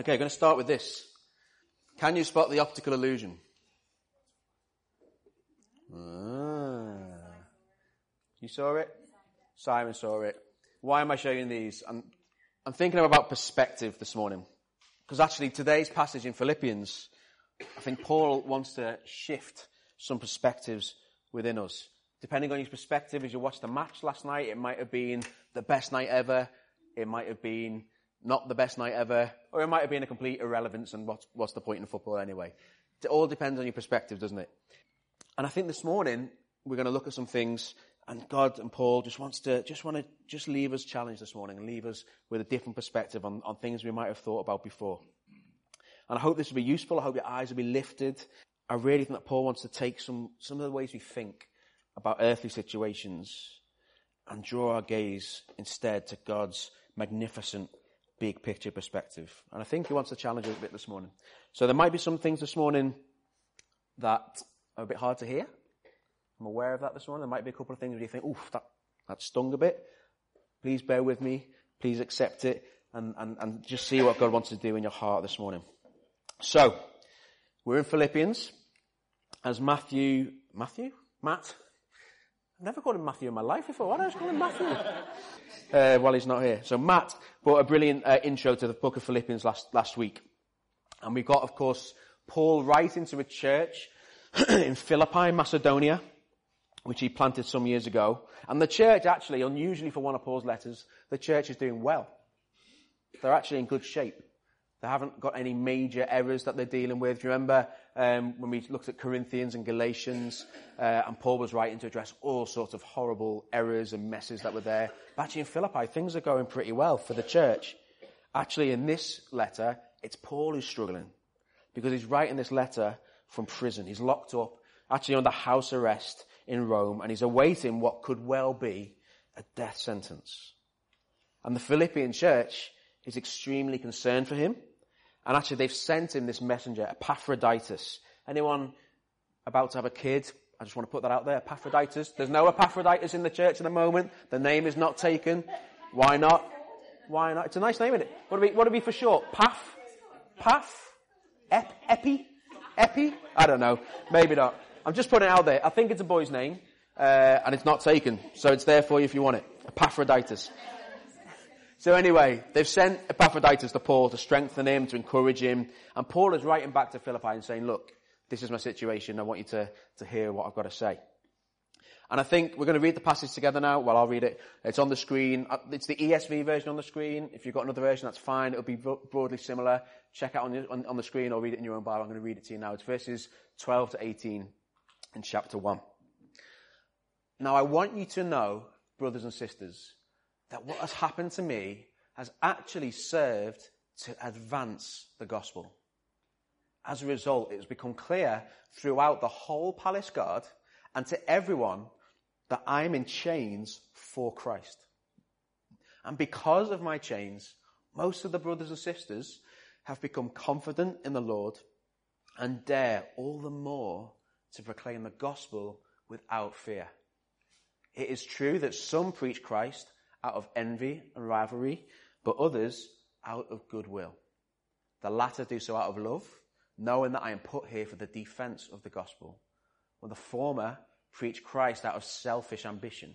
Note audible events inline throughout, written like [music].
Okay, I'm going to start with this. Can you spot the optical illusion? Ah. You saw it? Simon saw it. Why am I showing these? I'm, I'm thinking about perspective this morning. Because actually today's passage in Philippians, I think Paul wants to shift some perspectives within us. Depending on your perspective, as you watched the match last night, it might have been the best night ever. It might have been not the best night ever, or it might have been a complete irrelevance and what's, what's the point in football anyway? It all depends on your perspective, doesn't it? And I think this morning we're going to look at some things and God and Paul just wants to, just want to, just leave us challenged this morning and leave us with a different perspective on, on things we might have thought about before. And I hope this will be useful. I hope your eyes will be lifted. I really think that Paul wants to take some, some of the ways we think about earthly situations and draw our gaze instead to God's magnificent big picture perspective. And I think he wants to challenge us a bit this morning. So there might be some things this morning that are a bit hard to hear. I'm aware of that this morning. There might be a couple of things where you think, oof, that, that stung a bit. Please bear with me. Please accept it and, and, and just see what God wants to do in your heart this morning. So, we're in Philippians as Matthew, Matthew? Matt? I've never called him Matthew in my life before. Why do I just call him Matthew? Uh, while he's not here. So Matt brought a brilliant uh, intro to the book of Philippians last, last week. And we got, of course, Paul writing to a church [clears throat] in Philippi, Macedonia, which he planted some years ago. And the church actually, unusually for one of Paul's letters, the church is doing well. They're actually in good shape. They haven't got any major errors that they're dealing with. Do you remember um, when we looked at Corinthians and Galatians, uh, and Paul was writing to address all sorts of horrible errors and messes that were there. But actually in Philippi, things are going pretty well for the church. Actually, in this letter, it's Paul who's struggling because he's writing this letter from prison. He's locked up, actually under house arrest in Rome, and he's awaiting what could well be a death sentence. And the Philippian church is extremely concerned for him. And actually they've sent him this messenger, Epaphroditus. Anyone about to have a kid? I just want to put that out there. Epaphroditus. There's no Epaphroditus in the church at the moment. The name is not taken. Why not? Why not? It's a nice name, isn't it? What it be, what would it for short? Paf? Paf? Ep? Epi? Epi? I don't know. Maybe not. I'm just putting it out there. I think it's a boy's name, uh, and it's not taken. So it's there for you if you want it. Epaphroditus. So anyway, they've sent Epaphroditus to Paul to strengthen him, to encourage him. And Paul is writing back to Philippi and saying, look, this is my situation. I want you to, to hear what I've got to say. And I think we're going to read the passage together now. Well, I'll read it. It's on the screen. Uh, it's the ESV version on the screen. If you've got another version, that's fine. It'll be broadly similar. Check out on the, on, on the screen or read it in your own Bible. I'm going to read it to you now. It's verses 12 to 18 in chapter 1. Now I want you to know, brothers and sisters, that what has happened to me has actually served to advance the gospel. As a result, it has become clear throughout the whole palace guard and to everyone that I'm in chains for Christ. And because of my chains, most of the brothers and sisters have become confident in the Lord and dare all the more to proclaim the gospel without fear. It is true that some preach Christ out of envy and rivalry, but others out of goodwill. The latter do so out of love, knowing that I am put here for the defense of the gospel. While the former preach Christ out of selfish ambition,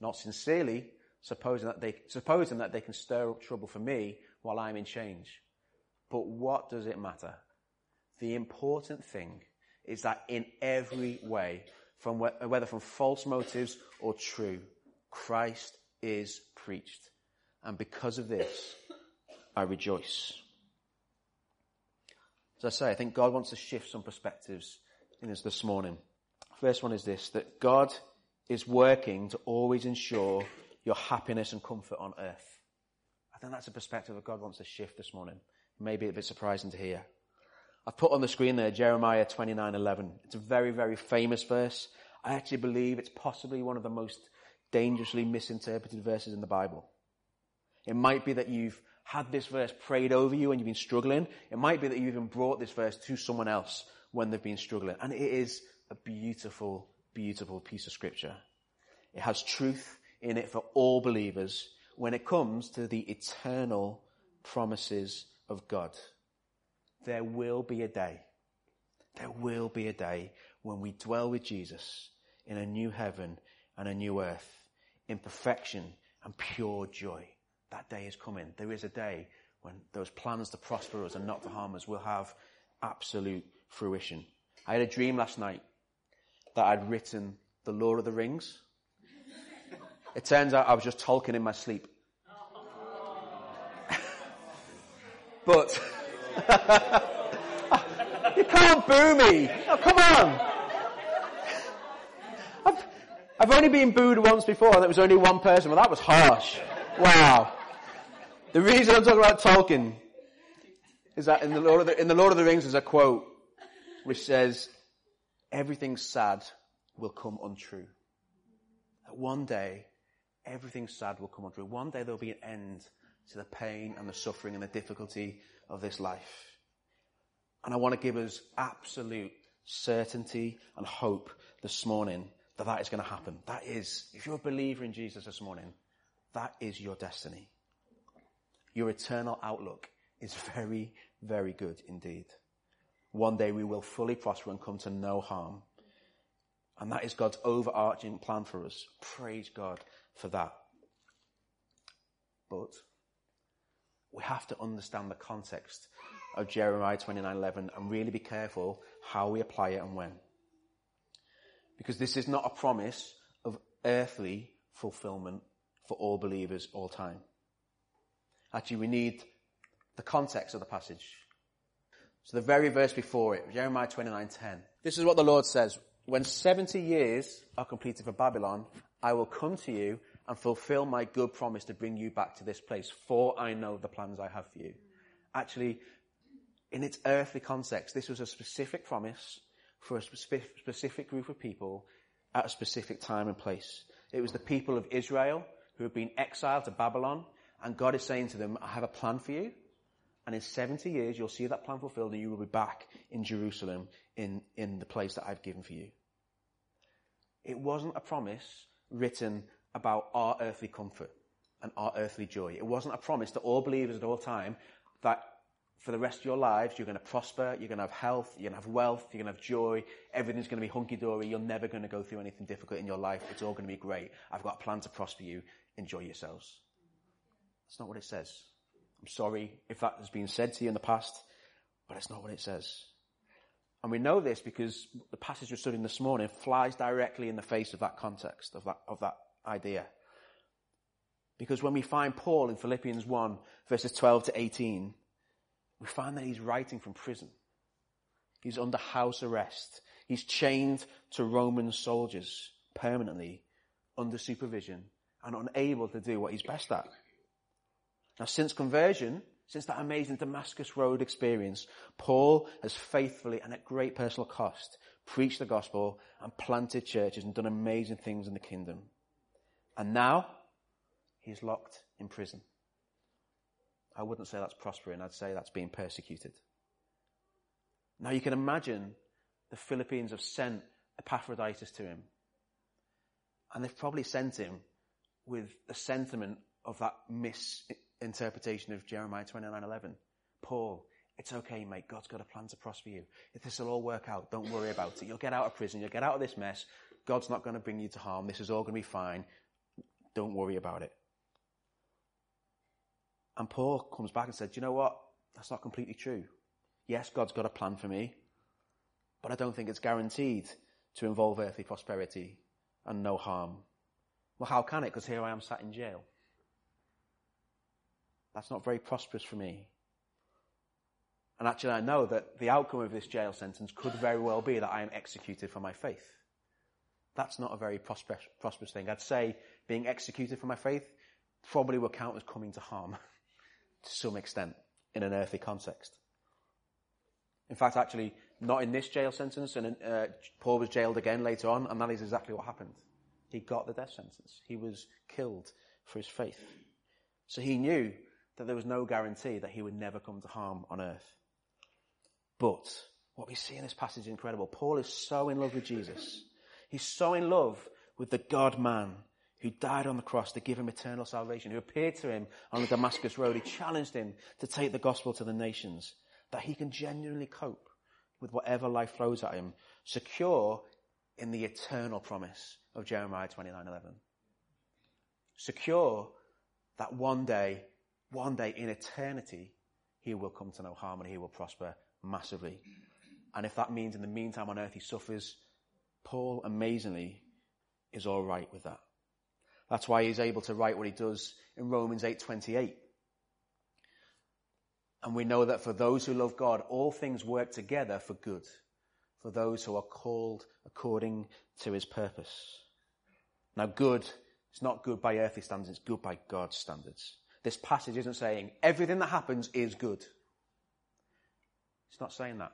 not sincerely, supposing that they, supposing that they can stir up trouble for me while I'm in change. But what does it matter? The important thing is that in every way, from whether from false motives or true, Christ is preached. And because of this, I rejoice. As I say, I think God wants to shift some perspectives in us this morning. First one is this, that God is working to always ensure your happiness and comfort on earth. I think that's a perspective that God wants to shift this morning. Maybe a bit surprising to hear. I've put on the screen there Jeremiah 29:11. It's a very, very famous verse. I actually believe it's possibly one of the most dangerously misinterpreted verses in the Bible. It might be that you've had this verse prayed over you and you've been struggling. It might be that you've even brought this verse to someone else when they've been struggling. And it is a beautiful, beautiful piece of scripture. It has truth in it for all believers when it comes to the eternal promises of God. There will be a day. There will be a day when we dwell with Jesus in a new heaven and a new earth in perfection and pure joy. That day is coming. There is a day when those plans to prosper us and not to harm us will have absolute fruition. I had a dream last night that I'd written The Lord of the Rings. It turns out I was just Tolkien in my sleep. [laughs] but [laughs] you can't boo me. Oh, come on. I've, only been booed once before and it was only one person. Well, that was harsh. Wow. The reason I'm talking about Tolkien is that in the Lord of the, in the Lord of the Rings there's a quote which says, everything sad will come untrue. That one day, everything sad will come untrue. One day there'll be an end to the pain and the suffering and the difficulty of this life. And I want to give us absolute certainty and hope this morning that that is going to happen. That is, if you're a believer in Jesus this morning, that is your destiny. Your eternal outlook is [laughs] very, very good indeed. One day we will fully prosper and come to no harm. And that is God's overarching plan for us. Praise God for that. But we have to understand the context of Jeremiah 29:11 and really be careful how we apply it and when. Because this is not a promise of earthly fulfillment for all believers all time. Actually, we need the context of the passage. So the very verse before it, Jeremiah 29:10. This is what the Lord says. When 70 years are completed for Babylon, I will come to you and fulfill my good promise to bring you back to this place, for I know the plans I have for you. Actually, in its earthly context, this was a specific promise for a specific group of people at a specific time and place. It was the people of Israel who had been exiled to Babylon, and God is saying to them, I have a plan for you. And in 70 years, you'll see that plan fulfilled and you will be back in Jerusalem in, in the place that I've given for you. It wasn't a promise written about our earthly comfort and our earthly joy. It wasn't a promise to all believers at all time that for the rest of your lives, you're going to prosper, you're going to have health, you're going to have wealth, you're going to have joy, everything's going to be hunky-dory, you're never going to go through anything difficult in your life, it's all going to be great. I've got a plan to prosper you, enjoy yourselves. That's not what it says. I'm sorry if that has been said to you in the past, but it's not what it says. And we know this because the passage we're studying this morning flies directly in the face of that context, of that, of that idea. Because when we find Paul in Philippians 1 verses 12 to 18, we find that he's writing from prison. He's under house arrest. He's chained to Roman soldiers permanently under supervision and unable to do what he's best at. Now, since conversion, since that amazing Damascus Road experience, Paul has faithfully and at great personal cost preached the gospel and planted churches and done amazing things in the kingdom. And now he's locked in prison. I wouldn't say that's prospering, I'd say that's being persecuted. Now you can imagine the Philippians have sent Epaphroditus to him. And they've probably sent him with the sentiment of that misinterpretation of Jeremiah 29:11. Paul, it's okay, mate. God's got a plan to prosper you. If this will all work out, don't worry about it. You'll get out of prison. You'll get out of this mess. God's not going to bring you to harm. This is all going to be fine. Don't worry about it. And Paul comes back and said, you know what? That's not completely true. Yes, God's got a plan for me, but I don't think it's guaranteed to involve earthly prosperity and no harm. Well, how can it? Because here I am sat in jail. That's not very prosperous for me. And actually, I know that the outcome of this jail sentence could very well be that I am executed for my faith. That's not a very prosperous, prosperous thing. I'd say being executed for my faith probably will count as coming to harm [laughs] to some extent in an earthly context. In fact, actually, not in this jail sentence, and uh, Paul was jailed again later on, and that is exactly what happened. He got the death sentence. He was killed for his faith. So he knew that there was no guarantee that he would never come to harm on earth. But what we see in this passage is incredible. Paul is so in love with Jesus. He's so in love with the God man who died on the cross to give him eternal salvation, who appeared to him on the Damascus road, he challenged him to take the gospel to the nations, that he can genuinely cope with whatever life throws at him, secure in the eternal promise of Jeremiah 29:11. Secure that one day, one day in eternity, he will come to know harmony, he will prosper massively. And if that means in the meantime on earth he suffers, Paul amazingly is all right with that. That's why he's able to write what he does in Romans 8:28. And we know that for those who love God, all things work together for good, for those who are called according to his purpose. Now good, it's not good by earthly standards, it's good by God's standards. This passage isn't saying everything that happens is good. It's not saying that.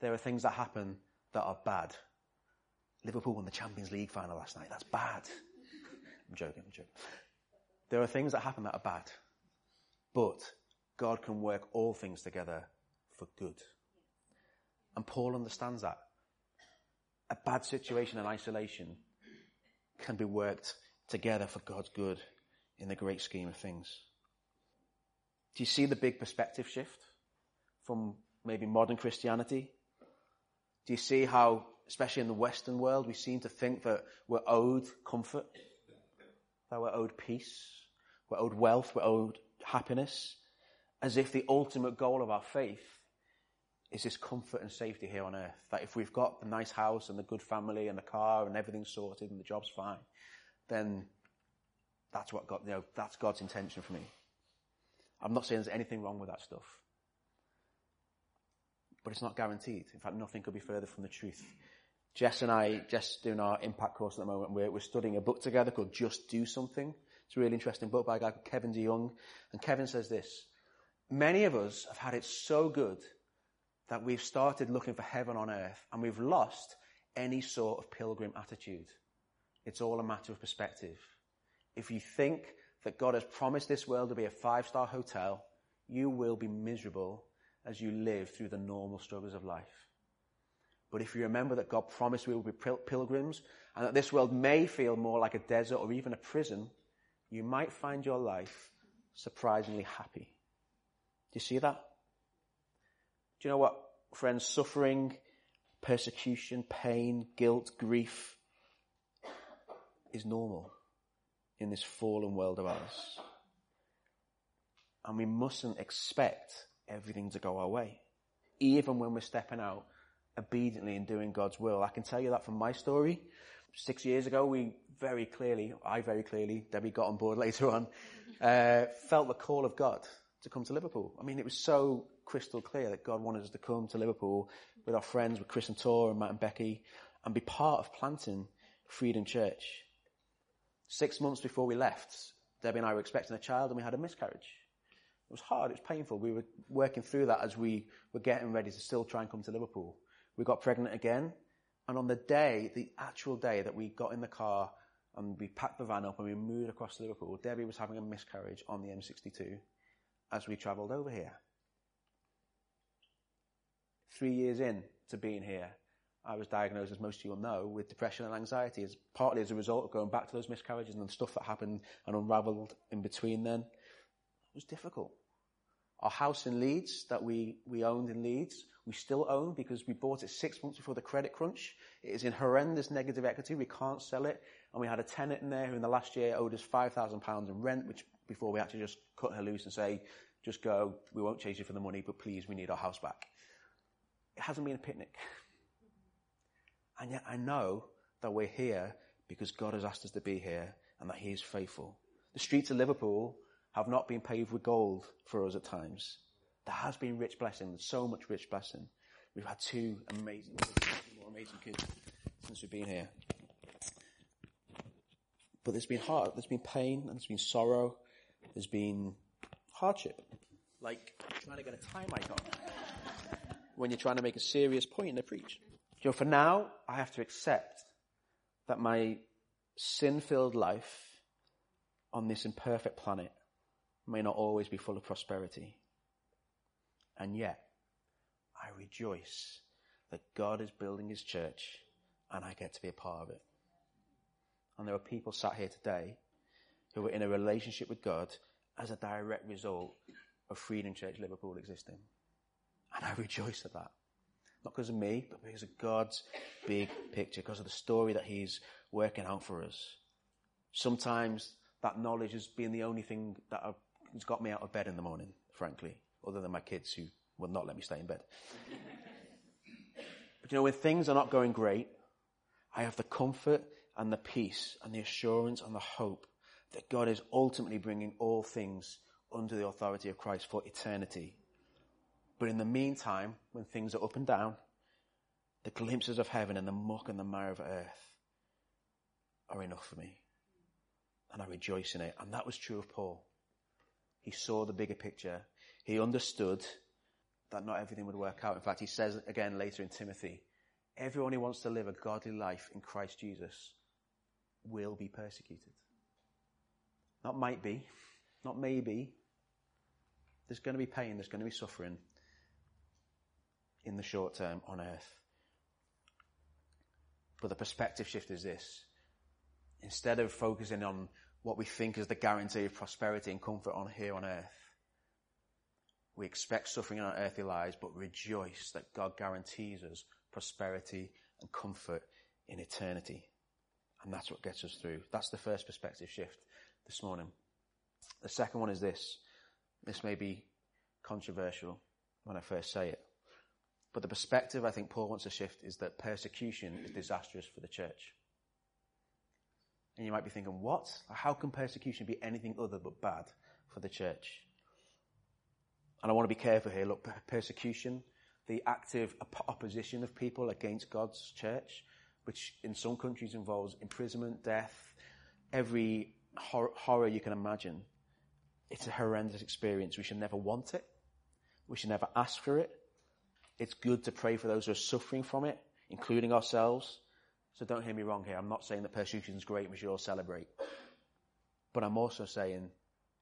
There are things that happen that are bad. Liverpool won the Champions League final last night. That's bad. I'm joking, I'm joking. There are things that happen that are bad. But God can work all things together for good. And Paul understands that. A bad situation and isolation can be worked together for God's good in the great scheme of things. Do you see the big perspective shift from maybe modern Christianity? Do you see how, especially in the Western world, we seem to think that we're owed comfort, that we're owed peace, we're owed wealth, we're owed happiness, as if the ultimate goal of our faith is this comfort and safety here on earth. That if we've got the nice house and the good family and the car and everything's sorted and the job's fine, then that's what God, you know, that's God's intention for me. I'm not saying there's anything wrong with that stuff. But it's not guaranteed. In fact, nothing could be further from the truth. Jess and I, Jess doing our impact course at the moment, we're, we're studying a book together called Just Do Something. It's a really interesting book by a guy called Kevin DeYoung. And Kevin says this, many of us have had it so good that we've started looking for heaven on earth and we've lost any sort of pilgrim attitude. It's all a matter of perspective. If you think that God has promised this world to be a five star hotel, you will be miserable as you live through the normal struggles of life. But if you remember that God promised we will be pilgrims and that this world may feel more like a desert or even a prison, you might find your life surprisingly happy. Do you see that? Do you know what, friends? Suffering, persecution, pain, guilt, grief is normal in this fallen world of ours. And we mustn't expect everything to go our way. Even when we're stepping out obediently and doing God's will. I can tell you that from my story. Six years ago, we very clearly, I very clearly, Debbie got on board [laughs] later on, uh, felt the call of God to come to Liverpool. I mean, it was so crystal clear that God wanted us to come to Liverpool with our friends, with Chris and Tor and Matt and Becky, and be part of planting Freedom Church. Six months before we left, Debbie and I were expecting a child and we had a miscarriage. It was hard, it was painful. We were working through that as we were getting ready to still try and come to Liverpool. We got pregnant again, and on the day, the actual day that we got in the car and we packed the van up and we moved across Liverpool, Debbie was having a miscarriage on the M62 as we travelled over here. Three years in to being here, I was diagnosed, as most of you will know, with depression and anxiety, as partly as a result of going back to those miscarriages and the stuff that happened and unravelled in between then. It was difficult. Our house in Leeds that we, we owned in Leeds, we still own because we bought it six months before the credit crunch. It is in horrendous negative equity. We can't sell it. And we had a tenant in there who in the last year owed us £5,000 in rent, which before we to just cut her loose and say, just go, we won't chase you for the money, but please, we need our house back. It hasn't been a picnic. And yet I know that we're here because God has asked us to be here and that He is faithful. The streets of Liverpool have not been paved with gold for us at times. There has been rich blessing, so much rich blessing. We've had two amazing, more amazing kids since we've been here. But there's been hard, there's been pain, and there's been sorrow, there's been hardship. Like trying to get a time icon when you're trying to make a serious point in a preach. You know, for now, I have to accept that my sin-filled life on this imperfect planet may not always be full of prosperity. And yet, I rejoice that God is building his church and I get to be a part of it. And there are people sat here today who are in a relationship with God as a direct result of Freedom Church Liverpool existing. And I rejoice at that. Not because of me, but because of God's big picture, because of the story that He's working out for us. Sometimes that knowledge has been the only thing that has got me out of bed in the morning, frankly, other than my kids who will not let me stay in bed. but you know, when things are not going great, I have the comfort and the peace and the assurance and the hope that God is ultimately bringing all things under the authority of Christ for eternity. But in the meantime, when things are up and down, the glimpses of heaven and the muck and the mire of earth are enough for me. And I rejoice in it. And that was true of Paul. He saw the bigger picture. He understood that not everything would work out. In fact, he says again later in Timothy, everyone who wants to live a godly life in Christ Jesus will be persecuted. Not might be, not maybe. There's going to be pain, there's going to be suffering in the short term on earth. But the perspective shift is this. Instead of focusing on what we think is the guarantee of prosperity and comfort on here on earth, we expect suffering in our earthly lives, but rejoice that God guarantees us prosperity and comfort in eternity. And that's what gets us through. That's the first perspective shift this morning. The second one is this. This may be controversial when I first say it. But the perspective I think Paul wants to shift is that persecution is disastrous for the church. And you might be thinking, what? How can persecution be anything other but bad for the church? And I want to be careful here. Look, persecution, the active opposition of people against God's church, which in some countries involves imprisonment, death, every hor- horror you can imagine. It's a horrendous experience. We should never want it. We should never ask for it. It's good to pray for those who are suffering from it, including ourselves. So don't hear me wrong here. I'm not saying that persecution is great. We should all celebrate. But I'm also saying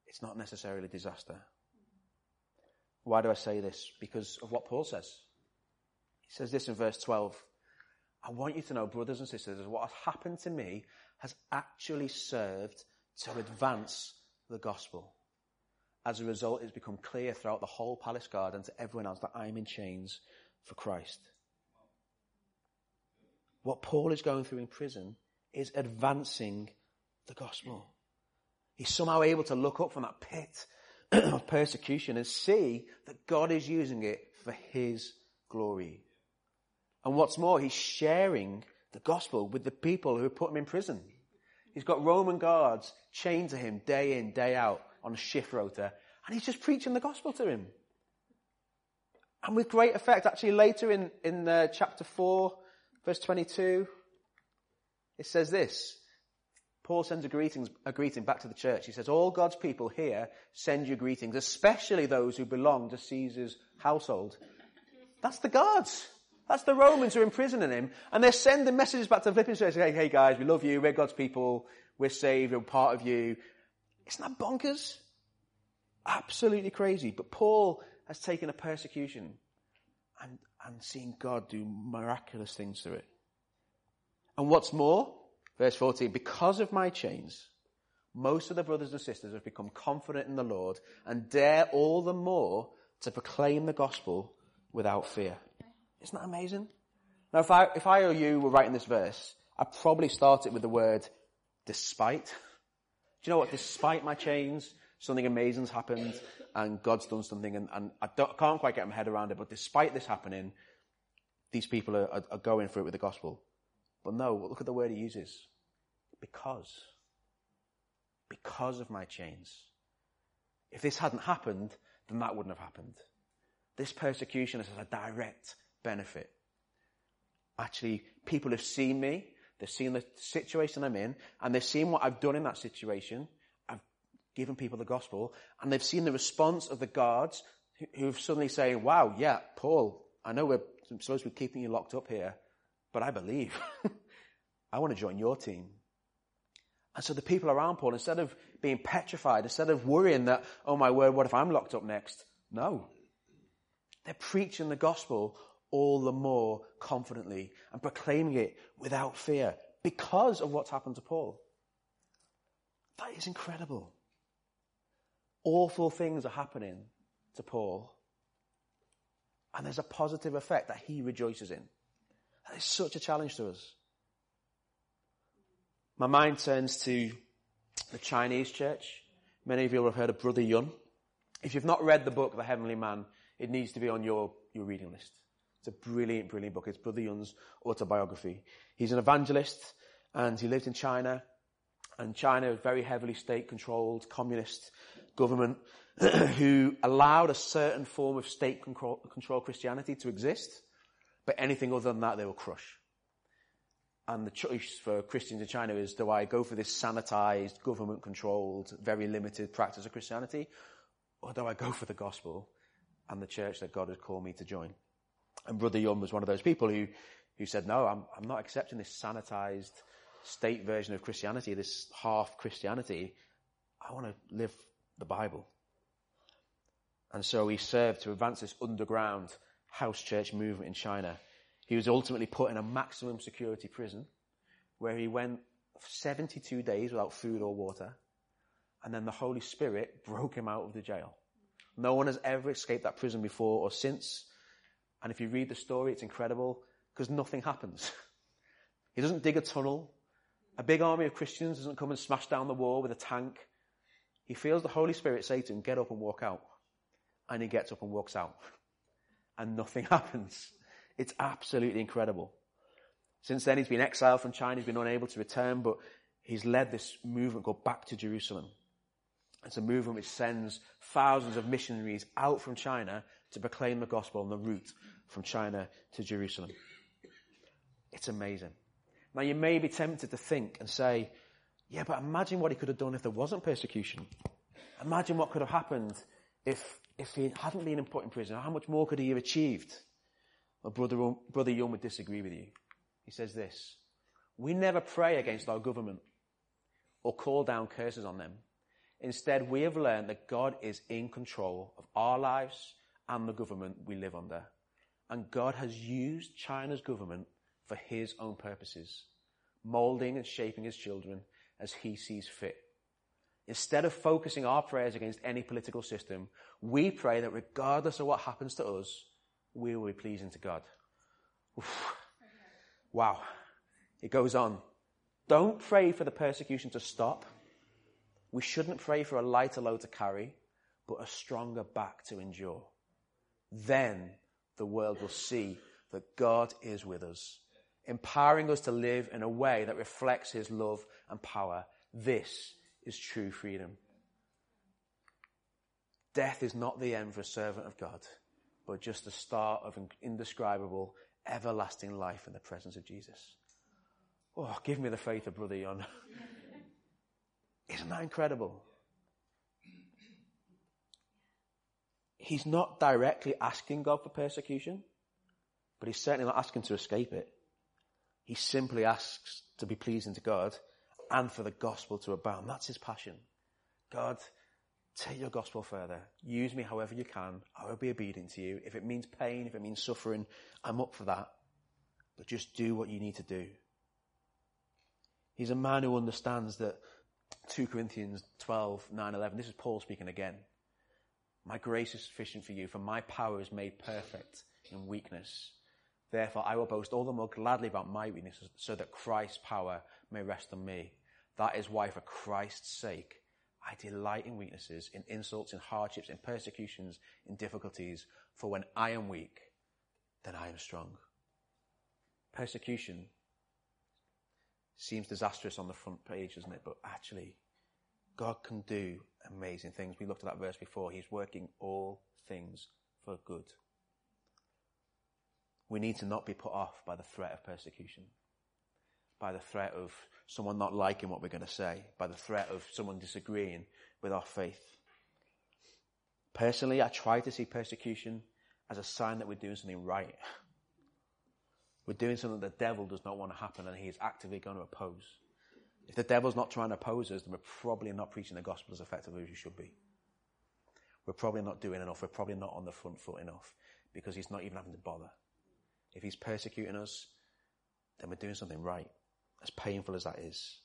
it's not necessarily a disaster. Why do I say this? Because of what Paul says. He says this in verse 12. I want you to know, brothers and sisters, what has happened to me has actually served to advance the gospel. As a result, it's become clear throughout the whole palace garden to everyone else that I'm in chains for Christ. What Paul is going through in prison is advancing the gospel. He's somehow able to look up from that pit [clears throat] of persecution and see that God is using it for his glory. And what's more, he's sharing the gospel with the people who put him in prison. He's got Roman guards chained to him day in, day out on a shift rota, and he's just preaching the gospel to him. And with great effect, actually later in, in uh, chapter 4, verse 22, it says this. Paul sends a, greetings, a greeting back to the church. He says, all God's people here send you greetings, especially those who belong to Caesar's household. That's the guards. That's the Romans who are imprisoning him. And they're sending messages back to Philippians saying, hey, hey guys, we love you. We're God's people. We're saved. We're part of you. Isn't that bonkers? Absolutely crazy. But Paul has taken a persecution and, and seen God do miraculous things through it. And what's more, verse 14, because of my chains, most of the brothers and sisters have become confident in the Lord and dare all the more to proclaim the gospel without fear. Isn't that amazing? Now, if I, if I or you were writing this verse, I'd probably start it with the word despite. Do you know what? Despite my chains, something amazing's happened and God's done something and, and I, I, can't quite get my head around it, but despite this happening, these people are, are, are going through it with the gospel. But no, look at the word he uses. Because. Because of my chains. If this hadn't happened, then that wouldn't have happened. This persecution is a direct benefit. Actually, people have seen me, they've seen the situation I'm in, and they've seen what I've done in that situation. I've given people the gospel, and they've seen the response of the guards who've suddenly saying, wow, yeah, Paul, I know we're supposed to be keeping you locked up here, but I believe. [laughs] I want to join your team. And so the people around Paul, instead of being petrified, instead of worrying that, oh my word, what if I'm locked up next? No. They're preaching the gospel all the more confidently and proclaiming it without fear because of what's happened to Paul. That is incredible. Awful things are happening to Paul. And there's a positive effect that he rejoices in. That is such a challenge to us. My mind turns to the Chinese church. Many of you will have heard of Brother Yun. If you've not read the book, The Heavenly Man, it needs to be on your, your reading list. It's a brilliant, brilliant book. It's Brother Yun's autobiography. He's an evangelist and he lived in China. And China is very heavily state controlled communist government [clears throat] who allowed a certain form of state control, control Christianity to exist, but anything other than that they will crush. And the choice for Christians in China is do I go for this sanitized, government controlled, very limited practice of Christianity, or do I go for the gospel and the church that God has called me to join? And Brother Yun was one of those people who, who said, no, I'm, I'm not accepting this sanitized state version of Christianity, this half Christianity. I want to live the Bible. And so he served to advance this underground house church movement in China. He was ultimately put in a maximum security prison where he went 72 days without food or water. And then the Holy Spirit broke him out of the jail. No one has ever escaped that prison before or since. And if you read the story, it's incredible because nothing happens. [laughs] he doesn't dig a tunnel. A big army of Christians doesn't come and smash down the wall with a tank. He feels the Holy Spirit say to him, get up and walk out. And he gets up and walks out. [laughs] And nothing [laughs] happens. It's absolutely incredible. Since then, he's been exiled from China. He's been unable to return, but he's led this movement go back to Jerusalem. It's a movement which sends thousands of missionaries out from China to proclaim the gospel on the route from China to Jerusalem. It's amazing. Now you may be tempted to think and say, yeah, but imagine what he could have done if there wasn't persecution. Imagine what could have happened if, if he hadn't been put in prison. How much more could he have achieved? Well, Brother, Brother Yun would disagree with you. He says this, we never pray against our government or call down curses on them. Instead, we have learned that God is in control of our lives and the government we live under. And God has used China's government for his own purposes, molding and shaping his children as he sees fit. Instead of focusing our prayers against any political system, we pray that regardless of what happens to us, we will be pleasing to God. Oof. Wow. It goes on. Don't pray for the persecution to stop. We shouldn't pray for a lighter load to carry, but a stronger back to endure. Then the world will see that God is with us, empowering us to live in a way that reflects His love and power. This is true freedom. Death is not the end for a servant of God, but just the start of an indescribable, everlasting life in the presence of Jesus. Oh, give me the faith of Brother Yun. [laughs] Isn't that incredible? He's not directly asking God for persecution, but he's certainly not asking to escape it. He simply asks to be pleasing to God and for the gospel to abound. That's his passion. God, take your gospel further. Use me however you can. I will be obedient to you. If it means pain, if it means suffering, I'm up for that. But just do what you need to do. He's a man who understands that 2 Corinthians 12, 9, 11. This is Paul speaking again. My grace is sufficient for you, for my power is made perfect in weakness. Therefore, I will boast all the more gladly about my weaknesses, so that Christ's power may rest on me. That is why, for Christ's sake, I delight in weaknesses, in insults, in hardships, in persecutions, in difficulties. For when I am weak, then I am strong. Persecution seems disastrous on the front page, doesn't it? But actually, God can do amazing things. We looked at that verse before. He's working all things for good. We need to not be put off by the threat of persecution, by the threat of someone not liking what we're going to say, by the threat of someone disagreeing with our faith. Personally, I try to see persecution as a sign that we're doing something right. We're doing something the devil does not want to happen and he is actively going to oppose. If the devil's not trying to oppose us, then we're probably not preaching the gospel as effectively as we should be. We're probably not doing enough. We're probably not on the front foot enough because he's not even having to bother. If he's persecuting us, then we're doing something right, as painful as that is.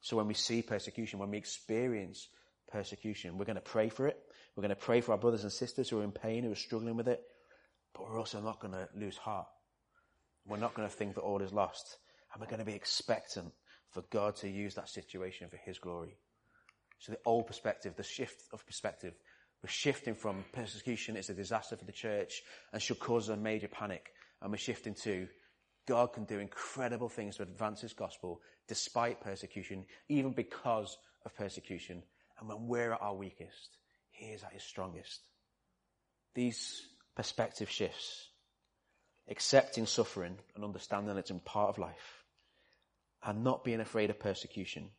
So when we see persecution, when we experience persecution, we're going to pray for it. We're going to pray for our brothers and sisters who are in pain, who are struggling with it. But we're also not going to lose heart. We're not going to think that all is lost. And we're going to be expectant for God to use that situation for His glory. So the old perspective, the shift of perspective, we're shifting from persecution is a disaster for the church and should cause a major panic. And we're shifting to God can do incredible things to advance His gospel despite persecution, even because of persecution. And when we're at our weakest, He is at His strongest. These perspective shifts, accepting suffering and understanding it's in part of life, and not being afraid of persecution,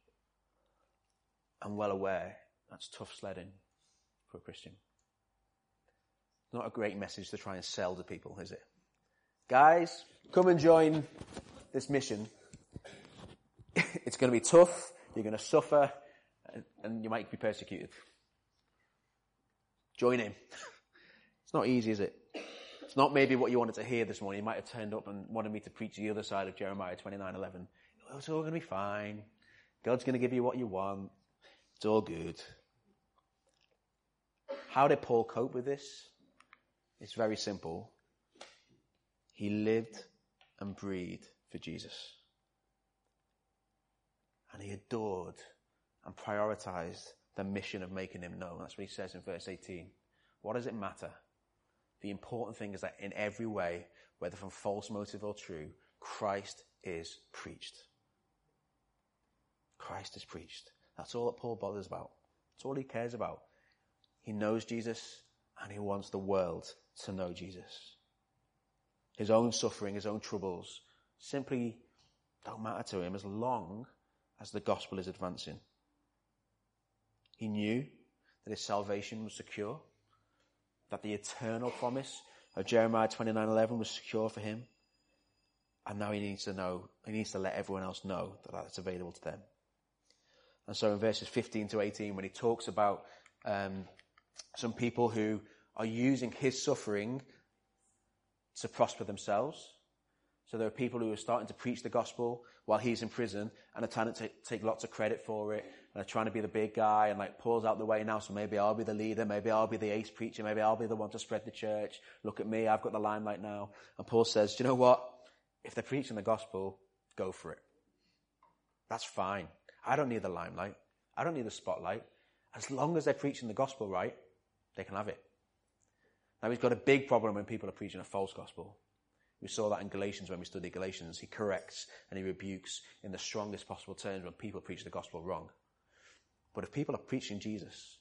and well aware that's tough sledding for a Christian. Not a great message to try and sell to people, is it? Guys, come and join this mission. [laughs] it's going to be tough. You're going to suffer and you might be persecuted. Join him. [laughs] It's not easy, is it? It's not maybe what you wanted to hear this morning. You might have turned up and wanted me to preach the other side of Jeremiah 29:11. It's all going to be fine. God's going to give you what you want. It's all good. How did Paul cope with this? It's very simple. He lived and breathed for Jesus. And he adored and prioritized the mission of making him known. That's what he says in verse 18. What does it matter? The important thing is that in every way, whether from false motive or true, Christ is preached. Christ is preached. That's all that Paul bothers about. That's all he cares about. He knows Jesus and he wants the world to know Jesus. His own suffering, his own troubles simply don't matter to him as long as the gospel is advancing. He knew that his salvation was secure, that the eternal promise of Jeremiah 29:11 was secure for him. And now he needs to know, he needs to let everyone else know that that's available to them. And so in verses 15 to 18, when he talks about um, some people who are using his suffering to prosper themselves. So there are people who are starting to preach the gospel while he's in prison and are trying to take, take lots of credit for it and are trying to be the big guy and like Paul's out the way now, so maybe I'll be the leader, maybe I'll be the ace preacher, maybe I'll be the one to spread the church. Look at me, I've got the limelight now. And Paul says, do you know what? If they're preaching the gospel, go for it. That's fine. I don't need the limelight. I don't need the spotlight. As long as they're preaching the gospel right, they can have it. Now he's got a big problem when people are preaching a false gospel. We saw that in Galatians when we studied Galatians. He corrects and he rebukes in the strongest possible terms when people preach the gospel wrong. But if people are preaching Jesus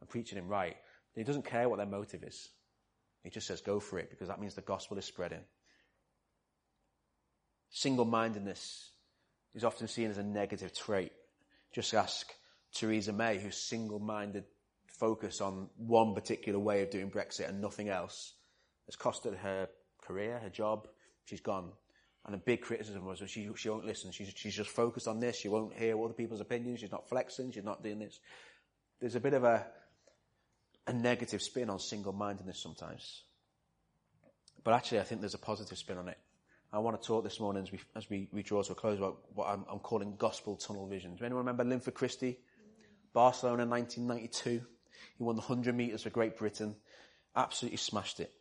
and preaching him right, he doesn't care what their motive is. He just says, go for it because that means the gospel is spreading. Single mindedness is often seen as a negative trait. Just ask Theresa May, whose single minded focus on one particular way of doing Brexit and nothing else has costed her career, her job. She's gone. And a big criticism was she, she won't listen. She's, she's just focused on this. She won't hear other people's opinions. She's not flexing. She's not doing this. There's a bit of a, a negative spin on single-mindedness sometimes. But actually, I think there's a positive spin on it. I want to talk this morning as we, as we, we draw to a close about what I'm, I'm calling gospel tunnel vision. Does anyone remember Linford Christie? Barcelona 1992. He won the 100 metres for Great Britain. Absolutely smashed it.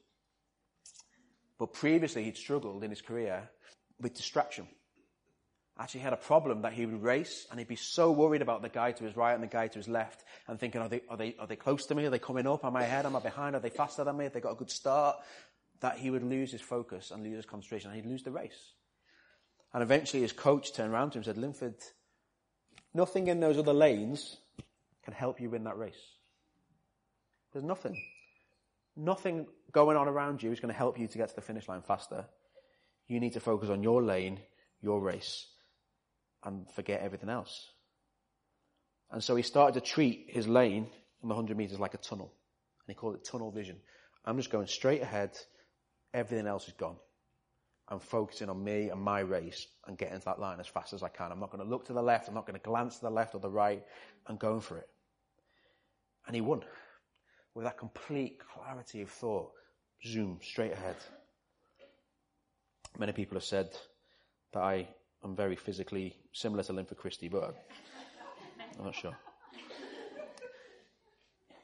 But previously he'd struggled in his career with distraction. Actually had a problem that he would race and he'd be so worried about the guy to his right and the guy to his left and thinking, are they, are they, are they close to me? Are they coming up? Am I ahead? Am I behind? Are they faster than me? Have they got a good start? That he would lose his focus and lose his concentration and he'd lose the race. And eventually his coach turned around to him and said, Linford, nothing in those other lanes can help you win that race. There's nothing. Nothing going on around you is going to help you to get to the finish line faster. You need to focus on your lane, your race, and forget everything else. And so he started to treat his lane in the 100 meters like a tunnel. And he called it tunnel vision. I'm just going straight ahead. Everything else is gone. I'm focusing on me and my race and getting to that line as fast as I can. I'm not going to look to the left. I'm not going to glance to the left or the right. I'm going for it. And he won with that complete clarity of thought. Zoom, straight ahead. Many people have said that I am very physically similar to Linford Christie, but I'm not sure.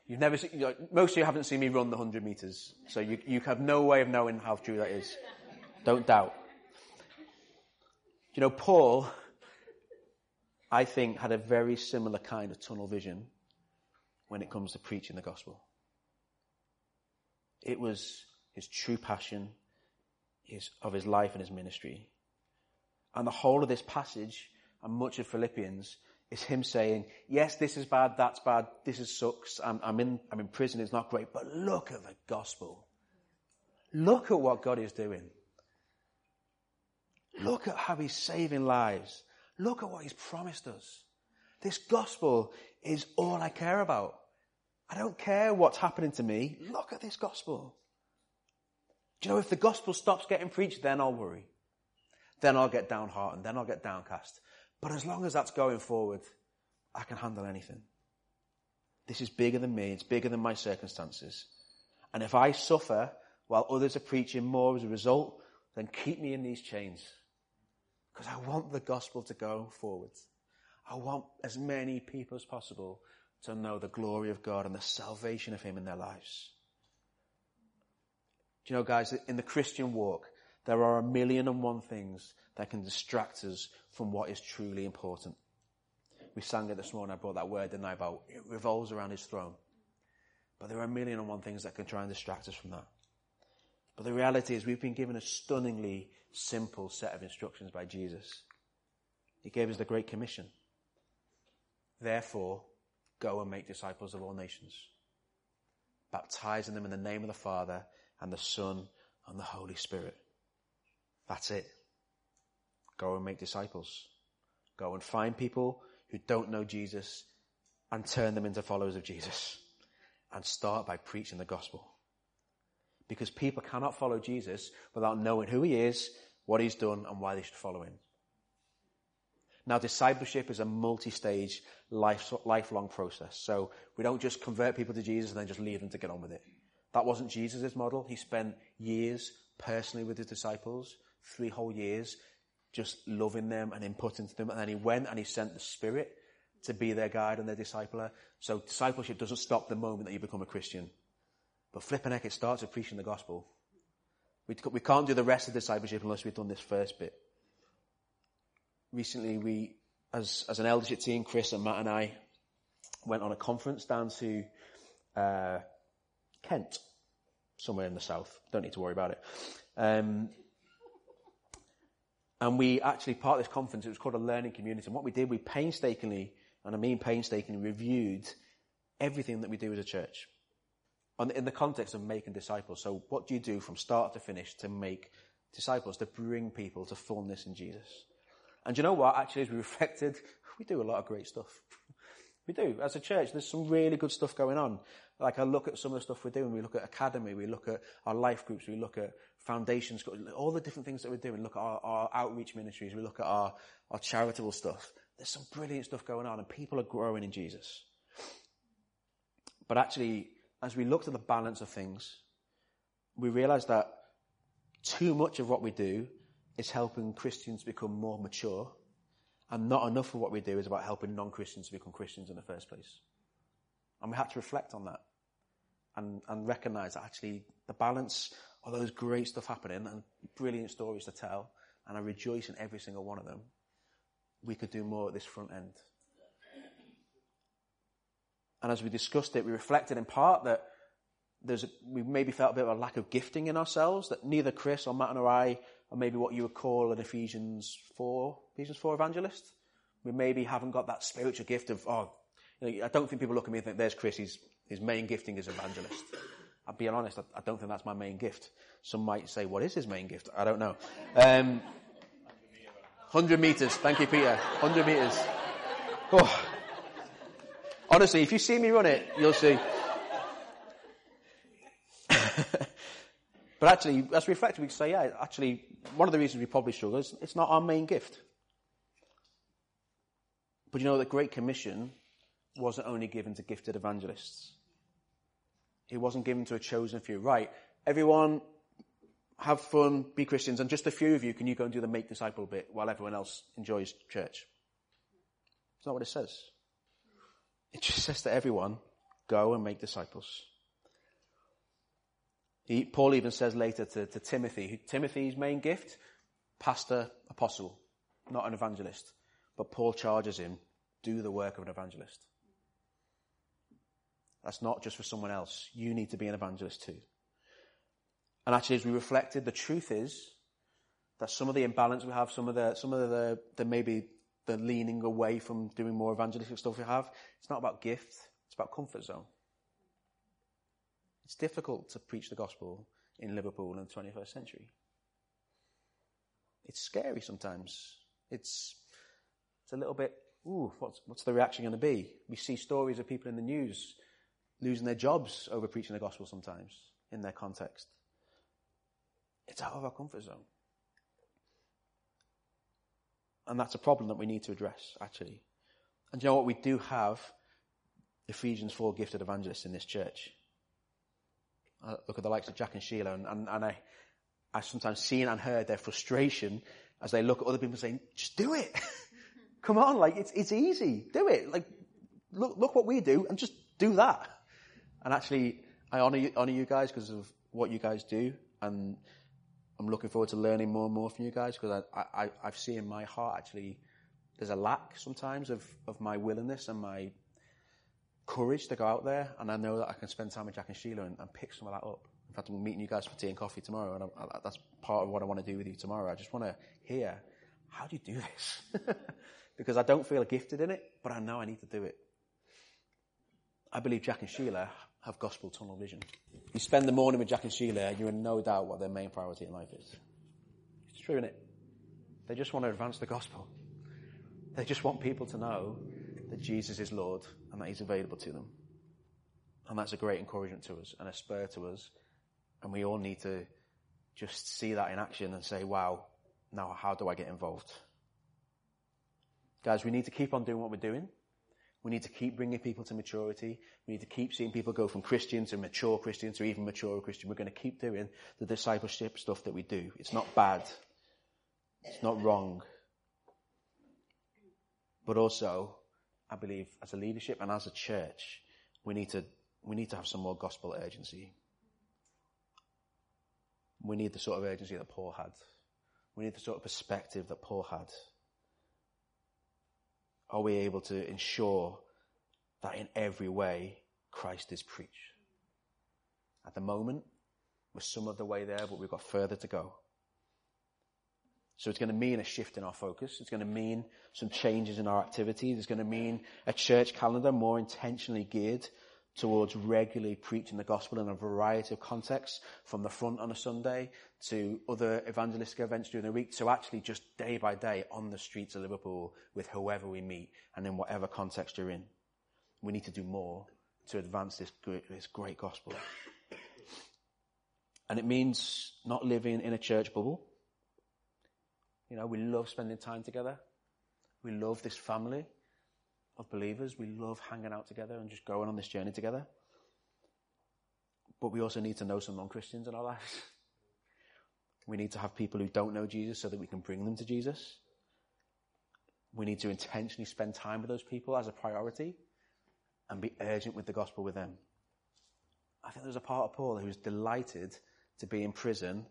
You've never seen, you know, most of you haven't seen me run the 100 meters, so you, you have no way of knowing how true that is. Don't doubt. You know, Paul, I think, had a very similar kind of tunnel vision when it comes to preaching the gospel. It was his true passion his, of his life and his ministry. And the whole of this passage and much of Philippians is him saying, yes, this is bad, that's bad, this is sucks, I'm, I'm, in, I'm in prison, it's not great, but look at the gospel. Look at what God is doing. Look at how he's saving lives. Look at what he's promised us. This gospel is all I care about. I don't care what's happening to me. Look at this gospel. Do you know if the gospel stops getting preached, then I'll worry. Then I'll get downhearted, then I'll get downcast. But as long as that's going forward, I can handle anything. This is bigger than me. It's bigger than my circumstances. And if I suffer while others are preaching more as a result, then keep me in these chains. Because I want the gospel to go forward. I want as many people as possible to know the glory of God and the salvation of Him in their lives. Do you know, guys, in the Christian walk, there are a million and one things that can distract us from what is truly important. We sang it this morning. I brought that word, didn't I, about it revolves around his throne. But there are a million and one things that can try and distract us from that. But the reality is we've been given a stunningly simple set of instructions by Jesus. He gave us the Great Commission. Therefore, go and make disciples of all nations, baptizing them in the name of the Father and the Son and the Holy Spirit. That's it. Go and make disciples. Go and find people who don't know Jesus and turn them into followers of Jesus. And start by preaching the gospel. Because people cannot follow Jesus without knowing who he is, what he's done, and why they should follow him. Now, discipleship is a multi-stage, life, lifelong process. So we don't just convert people to Jesus and then just leave them to get on with it. That wasn't Jesus' model. He spent years personally with his disciples, three whole years, just loving them and inputting to them. And then he went and he sent the Spirit to be their guide and their discipler. So discipleship doesn't stop the moment that you become a Christian. But flipping heck, it starts with preaching the gospel. We, we can't do the rest of discipleship unless we've done this first bit. Recently, we, as, as an eldership team, Chris and Matt and I went on a conference down to uh, Kent, somewhere in the south. Don't need to worry about it. Um, and we actually, part of this conference, it was called a learning community. And what we did, we painstakingly, and I mean painstakingly, reviewed everything that we do as a church. in the context of making disciples. So what do you do from start to finish to make disciples, to bring people to fullness in Jesus? And you know what? Actually, as we [laughs] reflected, we do a lot of great stuff. we do. As a church, there's some really good stuff going on. Like I look at some of the stuff we're doing. We look at academy. We look at our life groups. We look at foundations, all the different things that we're doing. Look at our, our outreach ministries. We look at our, our charitable stuff. There's some brilliant stuff going on and people are growing in Jesus. But actually, as we looked at the balance of things, we realized that too much of what we do is helping Christians become more mature and not enough of what we do is about helping non-Christians to become Christians in the first place. And we had to reflect on that and, and recognize that actually the balance of those great stuff happening and brilliant stories to tell, and I rejoice in every single one of them, we could do more at this front end. And as we discussed it, we reflected in part that there's a, we maybe felt a bit of a lack of gifting in ourselves, that neither Chris or Matt or I are maybe what you would call an Ephesians 4, Ephesians 4 evangelist. We maybe haven't got that spiritual gift of, oh, you know, I don't think people look at me and think, there's Chris, his, his main gifting is evangelist. I'll be honest, I, I, don't think that's my main gift. Some might say, what is his main gift? I don't know. Um, 100 meters. Thank you, Peter. 100 meters. Oh. Honestly, if you see me run it, you'll see. But actually, as we reflect, we can say, yeah, actually, one of the reasons we probably struggle is it's not our main gift. But you know, the Great Commission wasn't only given to gifted evangelists. It wasn't given to a chosen few. Right, everyone have fun, be Christians, and just a few of you, can you go and do the make disciple bit while everyone else enjoys church? It's not what it says. It just says to everyone, go and make disciples. He, Paul even says later to, to Timothy, Timothy's main gift, pastor, apostle, not an evangelist. But Paul charges him, do the work of an evangelist. That's not just for someone else. You need to be an evangelist too. And actually, as we reflected, the truth is that some of the imbalance we have, some of the, some of the, the maybe the leaning away from doing more evangelistic stuff we have, it's not about gift, it's about comfort zone. It's difficult to preach the gospel in Liverpool in the 21st century. It's scary sometimes. It's, it's a little bit, ooh, what's, what's the reaction going to be? We see stories of people in the news losing their jobs over preaching the gospel sometimes in their context. It's out of our comfort zone. And that's a problem that we need to address, actually. And you know what? We do have Ephesians 4 gifted evangelists in this church. I look at the likes of Jack and Sheila, and, and, and I, I sometimes seen and heard their frustration as they look at other people saying, just do it. [laughs] Come on, like, it's, it's easy. Do it. Like, look, look what we do and just do that. And actually, I honor you, honor you guys because of what you guys do. And I'm looking forward to learning more and more from you guys because I, I, I've seen in my heart actually there's a lack sometimes of, of my willingness and my courage to go out there. And I know that I can spend time with Jack and Sheila and, and pick some of that up. In fact, I'm meeting you guys for tea and coffee tomorrow, and I, I, that's part of what I want to do with you tomorrow. I just want to hear how do you do this? [laughs] because I don't feel gifted in it, but I know I need to do it. I believe Jack and Sheila have gospel tunnel vision. You spend the morning with Jack and Sheila, you're in no doubt what their main priority in life is. It's true, isn't it? They just want to advance the gospel. They just want people to know that Jesus is Lord and that He's available to them. And that's a great encouragement to us and a spur to us. And we all need to just see that in action and say, wow, now how do I get involved? Guys, we need to keep on doing what we're doing. We need to keep bringing people to maturity. We need to keep seeing people go from Christian to mature Christian to even mature Christian. We're going to keep doing the discipleship stuff that we do. It's not bad. It's not wrong. But also, I believe as a leadership and as a church, we need to, we need to have some more gospel urgency. We need the sort of urgency that Paul had. We need the sort of perspective that Paul had are we able to ensure that in every way Christ is preached? At the moment, we're some of the way there, but we've got further to go. So it's going to mean a shift in our focus. It's going to mean some changes in our activities. It's going to mean a church calendar more intentionally geared towards regularly preaching the gospel in a variety of contexts, from the front on a Sunday to other evangelistic events during the week, to actually just day by day on the streets of Liverpool with whoever we meet and in whatever context you're in. We need to do more to advance this great, this great gospel. And it means not living in a church bubble. You know, we love spending time together. We love this family of believers. We love hanging out together and just going on this journey together. But we also need to know some non-Christians in our lives. [laughs] We need to have people who don't know Jesus so that we can bring them to Jesus. We need to intentionally spend time with those people as a priority and be urgent with the gospel with them. I think there's a part of Paul who was delighted to be in prison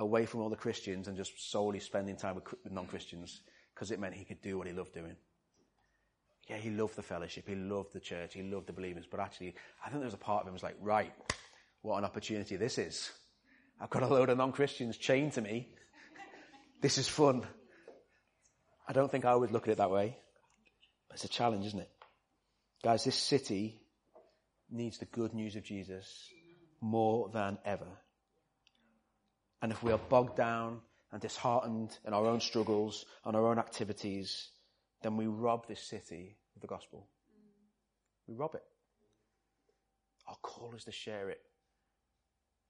away from all the Christians and just solely spending time with non-Christians because it meant he could do what he loved doing yeah, he loved the fellowship, he loved the church, he loved the believers, but actually, I think there was a part of him was like, right, what an opportunity this is. I've got a load of non-Christians chained to me. this is fun. I don't think I would look at it that way. It's a challenge, isn't it? Guys, this city needs the good news of Jesus more than ever. And if we are bogged down and disheartened in our own struggles and our own activities, then we rob this city of the gospel. We rob it. Our call is to share it.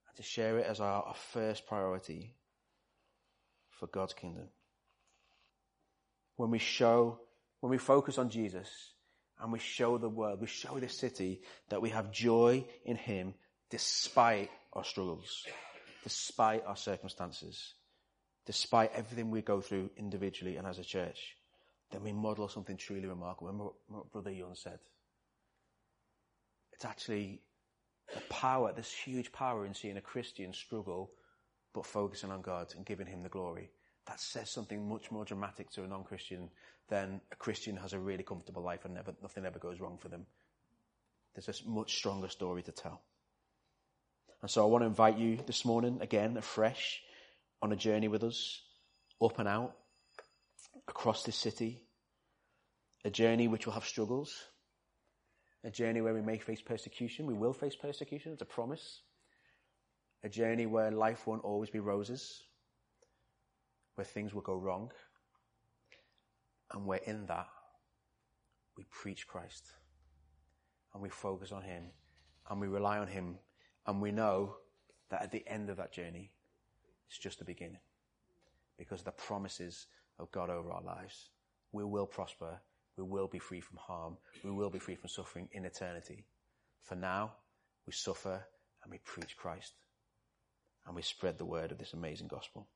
And to share it as our, our first priority for God's kingdom. When we show, when we focus on Jesus and we show the world, we show this city that we have joy in Him despite our struggles, despite our circumstances, despite everything we go through individually and as a church then we model something truly remarkable. Remember what Brother Young said? It's actually the power, this huge power in seeing a Christian struggle, but focusing on God and giving Him the glory. That says something much more dramatic to a non-Christian than a Christian has a really comfortable life and never, nothing ever goes wrong for them. There's a much stronger story to tell. And so I want to invite you this morning, again, afresh, on a journey with us, up and out, across this city. A journey which will have struggles. A journey where we may face persecution. We will face persecution. It's a promise. A journey where life won't always be roses. Where things will go wrong. And where in that, we preach Christ. And we focus on Him. And we rely on Him and we know that at the end of that journey, it's just the beginning. Because the promises of God over our lives. We will prosper. We will be free from harm. We will be free from suffering in eternity. For now, we suffer and we preach Christ. And we spread the word of this amazing gospel.